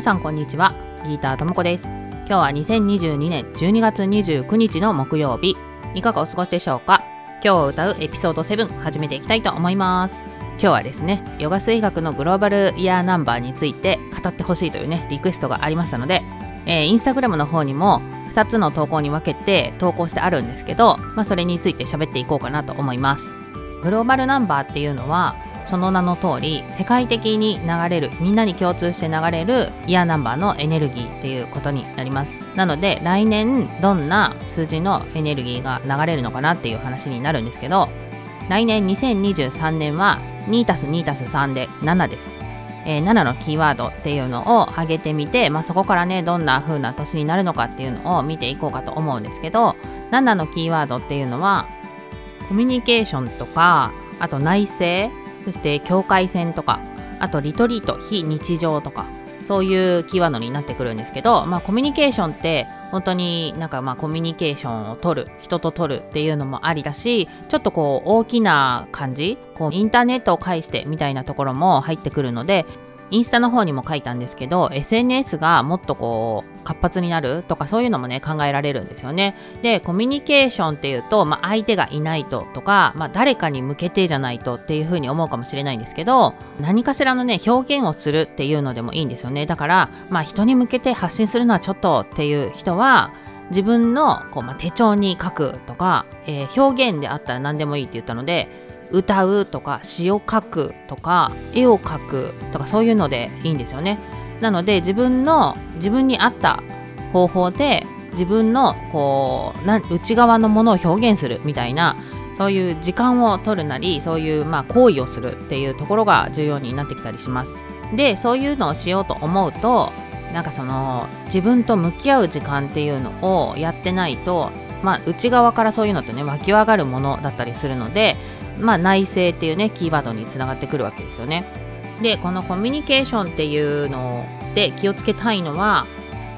皆さんこんにちは。ギーターともこです。今日は2022年12月29日の木曜日。いかがお過ごしでしょうか？今日歌うエピソード7始めていきたいと思います。今日はですねヨガ水学のグローバルイヤーナンバーについて語ってほしいというねリクエストがありましたので、えー、インスタグラムの方にも2つの投稿に分けて投稿してあるんですけど、まあ、それについて喋っていこうかなと思います。グローバルナンバーっていうのはその名の通り世界的に流れるみんなに共通して流れるイヤーナンバーのエネルギーっていうことになります。なので来年どんな数字のエネルギーが流れるのかなっていう話になるんですけど来年2023年は 2+2+3 で7です。えー、7のキーワードっていうのを挙げてみて、まあ、そこからねどんな風な年になるのかっていうのを見ていこうかと思うんですけど7のキーワードっていうのはコミュニケーションとかあと内政そして境界線とかあとリトリート非日常とかそういうキーワードになってくるんですけど、まあ、コミュニケーションって本当になんかまあコミュニケーションを取る人と取るっていうのもありだしちょっとこう大きな感じこうインターネットを介してみたいなところも入ってくるのでインスタの方にも書いたんですけど SNS がもっとこう活発になるとかそういうのもね考えられるんですよね。でコミュニケーションっていうと、まあ、相手がいないととか、まあ、誰かに向けてじゃないとっていうふうに思うかもしれないんですけど何かしらのね表現をするっていうのでもいいんですよね。だからまあ人に向けて発信するのはちょっとっていう人は自分のこう、まあ、手帳に書くとか、えー、表現であったら何でもいいって言ったので歌うとか詩を書くとか絵を描くとかそういうのでいいんですよね。なので自分の自分に合った方法で自分のこうな内側のものを表現するみたいなそういう時間を取るなりそういうまあ行為をするっていうところが重要になってきたりします。でそういうのをしようと思うとなんかその自分と向き合う時間っていうのをやってないとまあ内側からそういうのってね湧き上がるものだったりするのでまあ、内政っていうねキーワードにつながってくるわけですよね。でこのコミュニケーションっていうので気をつけたいのは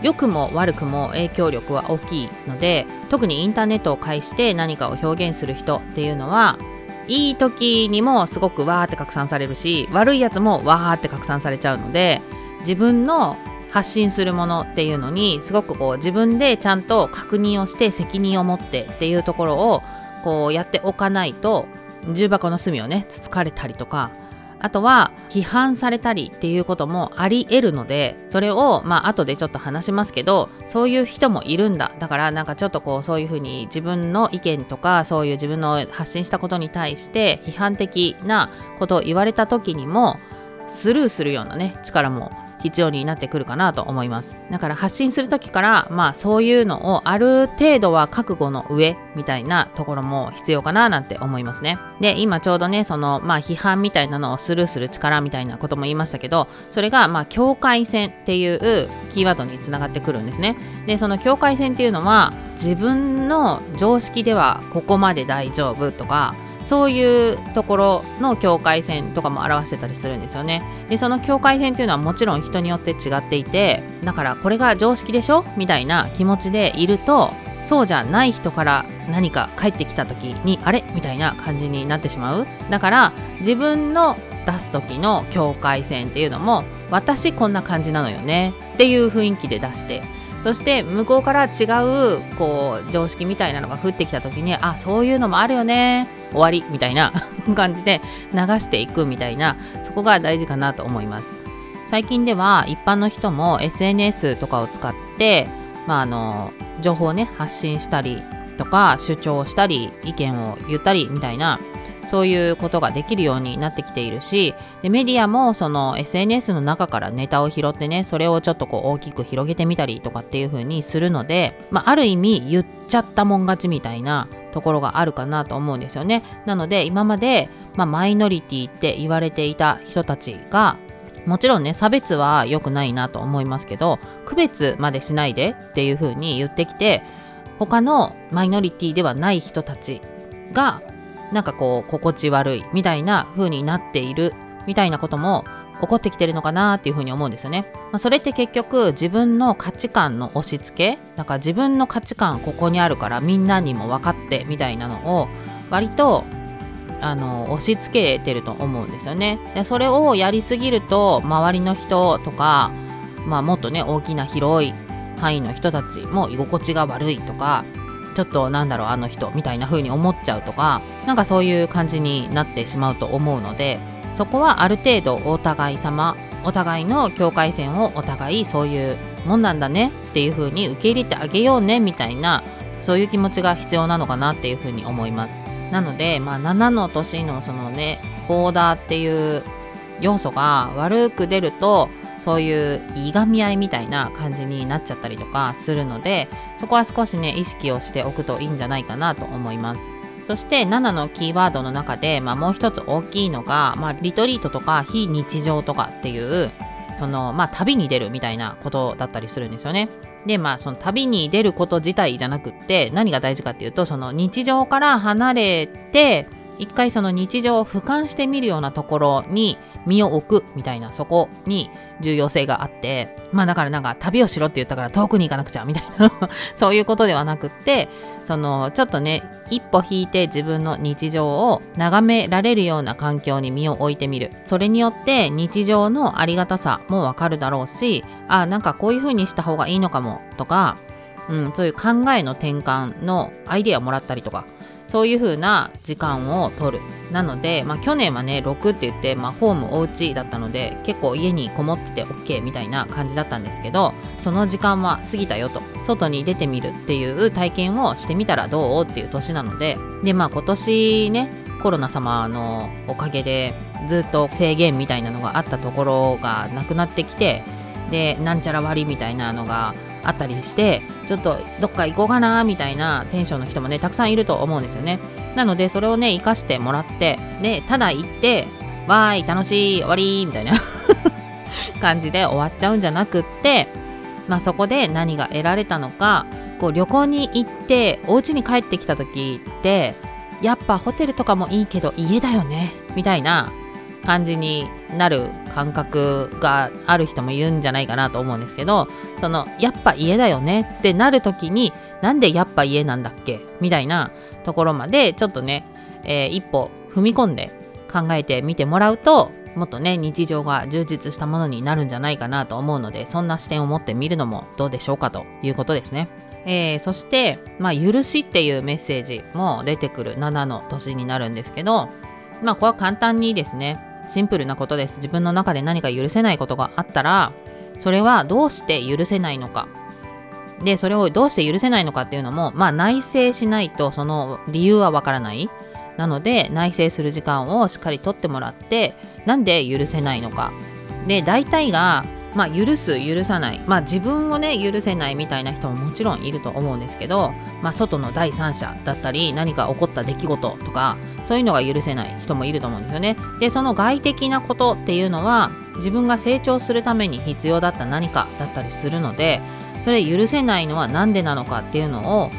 良くも悪くも影響力は大きいので特にインターネットを介して何かを表現する人っていうのはいい時にもすごくわーって拡散されるし悪いやつもわーって拡散されちゃうので自分の発信するものっていうのにすごくこう自分でちゃんと確認をして責任を持ってっていうところをこうやっておかないと重箱の隅をねつつかれたりとかあとは批判されたりっていうこともあり得るのでそれをまあ後でちょっと話しますけどそういう人もいるんだ。だからなんかちょっとこうそういうふうに自分の意見とかそういう自分の発信したことに対して批判的なことを言われた時にもスルーするようなね力も必要になってくるかなと思います。だから発信する時からまあそういうのをある程度は覚悟の上みたいなところも必要かななんて思いますね。で今ちょうどねそのまあ批判みたいなのをスルーする力みたいなことも言いましたけどそれがまあ境界線っていうキーワードにつながってくるんですね。でその境界線っていうのは自分の常識ではここまで大丈夫とかそういうところの境界線とかも表してたりするんですよね。でその境界線っていうのはもちろん人によって違っていてだからこれが常識でしょみたいな気持ちでいるとそうじゃない人から何か返ってきた時にあれ？みたいな感じになってしまう。だから自分の出す時の境界線っていうのも私こんな感じなのよねっていう雰囲気で出してそして向こうから違うこう常識みたいなのが降ってきた時にあそういうのもあるよね終わりみたいな 感じで流していくみたいなそこが大事かなと思います。最近では一般の人も SNS とかを使って、まあ、あの情報をね発信したりとか主張したり意見を言ったりみたいなそういうことができるようになってきているしでメディアもその SNS の中からネタを拾ってねそれをちょっとこう大きく広げてみたりとかっていう風にするので、まあ、ある意味言っちゃったもん勝ちみたいなところがあるかなと思うんですよね。なので今まで、まあ、マイノリティって言われていた人たちがもちろんね差別は良くないなと思いますけど区別までしないでっていう風に言ってきて他のマイノリティではない人たちがなんかこう心地悪いみたいな風になっているみたいなことも起こってきてるのかなっていうふに思うんですよね。まあ、それって結局自分の価値観の押し付けだから自分の価値観ここにあるからみんなにも分かってみたいなのを割とあの押し付けてると思うんですよね。でそれをやりすぎると周りの人とかまあ、もっとね大きな広い範囲の人たちも居心地が悪いとかちょっとなんだろうあの人みたいな風に思っちゃうとかなんかそういう感じになってしまうと思うのでそこはある程度お互い様お互いの境界線をお互いそういうもんなんだねっていう風に受け入れてあげようねみたいなそういう気持ちが必要なのかなっていう風に思います。なので、まあ、7の年のそのねボーダーっていう要素が悪く出るとそういういがみ合いみたいな感じになっちゃったりとかするのでそこは少しね意識をしておくといいんじゃないかなと思いますそして7のキーワードの中で、まあ、もう一つ大きいのが、まあ、リトリートとか非日常とかっていうそのまあ旅に出るみたいなことだったりするんですよね。でまあその旅に出ること自体じゃなくって何が大事かっていうとその日常から離れて一回その日常を俯瞰してみるようなところに身を置くみたいなそこに重要性があってまあだからなんか旅をしろって言ったから遠くに行かなくちゃみたいな そういうことではなくってそのちょっとね一歩引いて自分の日常を眺められるような環境に身を置いてみる。それによって日常のありがたさもわかるだろうしあなんかこういう風にした方がいいのかもとか、うん、そういう考えの転換のアイデアをもらったりとかそういう風な時間を取る。なので、まあ、去年はね6って言って、まあ、ホームお家だったので結構家にこもってて OK みたいな感じだったんですけどその時間は過ぎたよと。外に出てみるっていう体験をしてみたらどうっていう年なのででまあ今年ねコロナ様のおかげでずっと制限みたいなのがあったところがなくなってきてでなんちゃら割みたいなのがあったりしてちょっとどっか行こうかなみたいなテンションの人もねたくさんいると思うんですよね。なのでそれをね生かしてもらってでただ行ってわーい楽しい終わりみたいな 感じで終わっちゃうんじゃなくってまあそこで何が得られたのかこう旅行に行ってお家に帰ってきた時ってやっぱホテルとかもいいけど家だよねみたいな感じになる感覚がある人もいるんじゃないかなと思うんですけどそのやっぱ家だよねってなる時になんでやっぱ家なんだっけ？みたいなところまでちょっとね、えー、一歩踏み込んで考えてみてもらうともっとね日常が充実したものになるんじゃないかなと思うのでそんな視点を持ってみるのもどうでしょうかということですね。えー、そして、まあ、許しっていうメッセージも出てくる7の年になるんですけど、まあ、これは簡単にですね、シンプルなことです。自分の中で何か許せないことがあったらそれはどうして許せないのか。でそれをどうして許せないのかっていうのもまあ内省しないとその理由はわからない。なので内省する時間をしっかりとってもらってなんで許せないのか。で大体がまあ、許す許さない。まあ自分をね許せないみたいな人ももちろんいると思うんですけど、まあ、外の第三者だったり何か起こった出来事とかそういうのが許せない人もいると思うんですよね。でその外的なことっていうのは自分が成長するために必要だった何かだったりするのでそれ許せないのは何でなのかっていうのを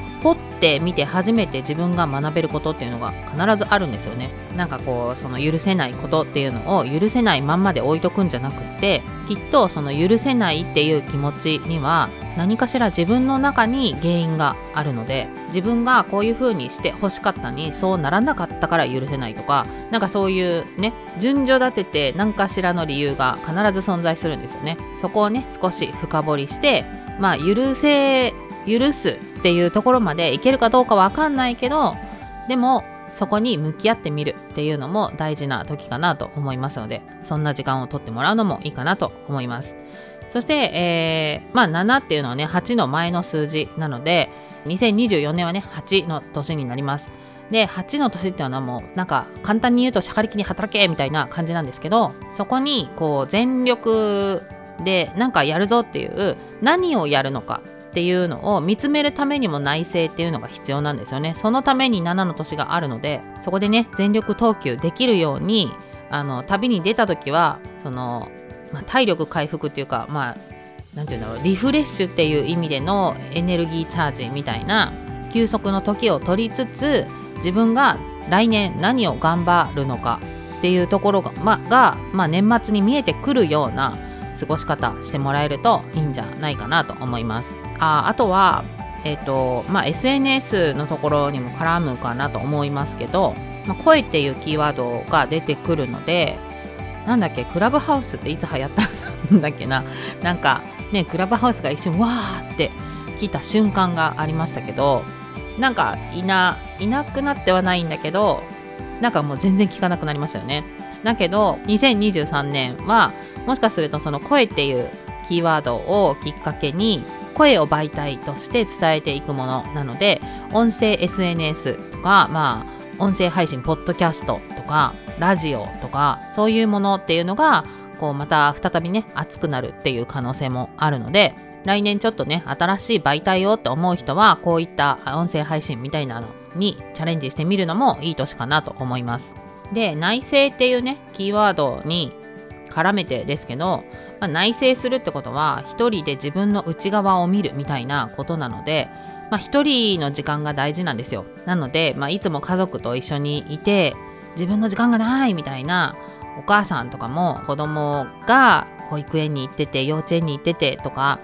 ってみて初めて自分が学べることっていうのが必ずあるんですよね。なんかこうその許せないことっていうのを許せないまんまで置いとくんじゃなくってきっとその許せないっていう気持ちには何かしら自分の中に原因があるので自分がこういう風にして欲しかったにそうならなかったから許せないとかなんかそういうね順序立てて何かしらの理由が必ず存在するんですよね。そこをね少し深掘りしてまあ許せ許すっていうところまでいけるかどうかわかんないけどでもそこに向き合ってみるっていうのも大事な時かなと思いますのでそんな時間をとってもらうのもいいかなと思います。そして、えー、まあ7っていうのはね8の前の数字なので2024年はね8の年になります。で8の年っていうのはもうなんか簡単に言うとしゃかりきに働けみたいな感じなんですけどそこにこう全力でなんかやるぞっていう何をやるのかっていうのを見つめるためにも内省っていうのが必要なんですよねそのために7の年があるのでそこでね全力投球できるようにあの旅に出た時はその、まあ、体力回復っていうかまあ何て言うんだろうリフレッシュっていう意味でのエネルギーチャージみたいな休息の時を取りつつ自分が来年何を頑張るのかっていうところが,、まがまあ、年末に見えてくるような過ごし方してもらえるといいんじゃないかなと思います。ああとは、えーとまあ、SNS のところにも絡むかなと思いますけど、まあ、声っていうキーワードが出てくるのでなんだっけクラブハウスっていつ流行ったんだっけな。なんかねクラブハウスが一瞬わーって来た瞬間がありましたけどなんかいないなくなってはないんだけどなんかもう全然聞かなくなりましたよね。だけど2023年はもしかするとその声っていうキーワードをきっかけに声を媒体として伝えていくものなので音声 SNS とかまあ音声配信ポッドキャストとかラジオとかそういうものっていうのがこうまた再びね熱くなるっていう可能性もあるので来年ちょっとね新しい媒体をって思う人はこういった音声配信みたいなのにチャレンジしてみるのもいい年かなと思います。で内政っていうねキーワードに絡めてですけど、まあ、内省するってことは一人で自分の内側を見るみたいなことなのでまあ、人の時間が大事なんですよ。なので、まあ、いつも家族と一緒にいて自分の時間がないみたいなお母さんとかも子供が保育園に行ってて幼稚園に行っててとか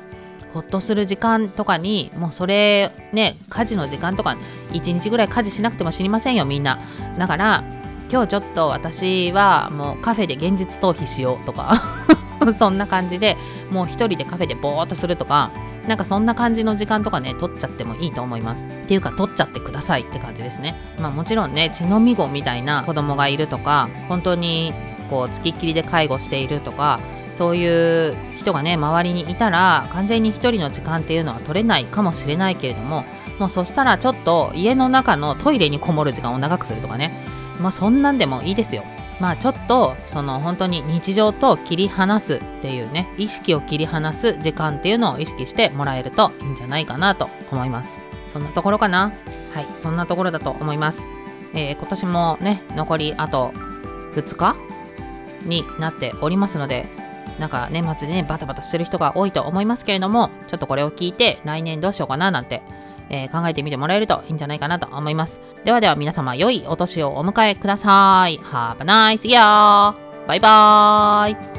ほっとする時間とかにもうそれね家事の時間とか1日ぐらい家事しなくても知りませんよみんな。だから今日ちょっと私はもうカフェで現実逃避しようとか そんな感じでもう一人でカフェでぼーっとするとかなんかそんな感じの時間とかね取っちゃってもいいと思います。っていうか取っちゃってくださいって感じですね。まあもちろんね血のみ子みたいな子供がいるとか本当にこうつきっきりで介護しているとかそういう人がね周りにいたら完全に1人の時間っていうのは取れないかもしれないけれどももうそしたらちょっと家の中のトイレにこもる時間を長くするとかね。まあそんなんでもいいですよ。まあちょっとその本当に日常と切り離すっていうね意識を切り離す時間っていうのを意識してもらえるといいんじゃないかなと思います。そんなところかな？はいそんなところだと思います、えー、今年もね残りあと2日になっておりますのでなんか年末でねバタバタしてる人が多いと思いますけれどもちょっとこれを聞いて来年どうしようかななんてえー、考えてみてもらえるといいんじゃないかなと思います。ではでは皆様良いお年をお迎えください。Have a nice year! バイバーイ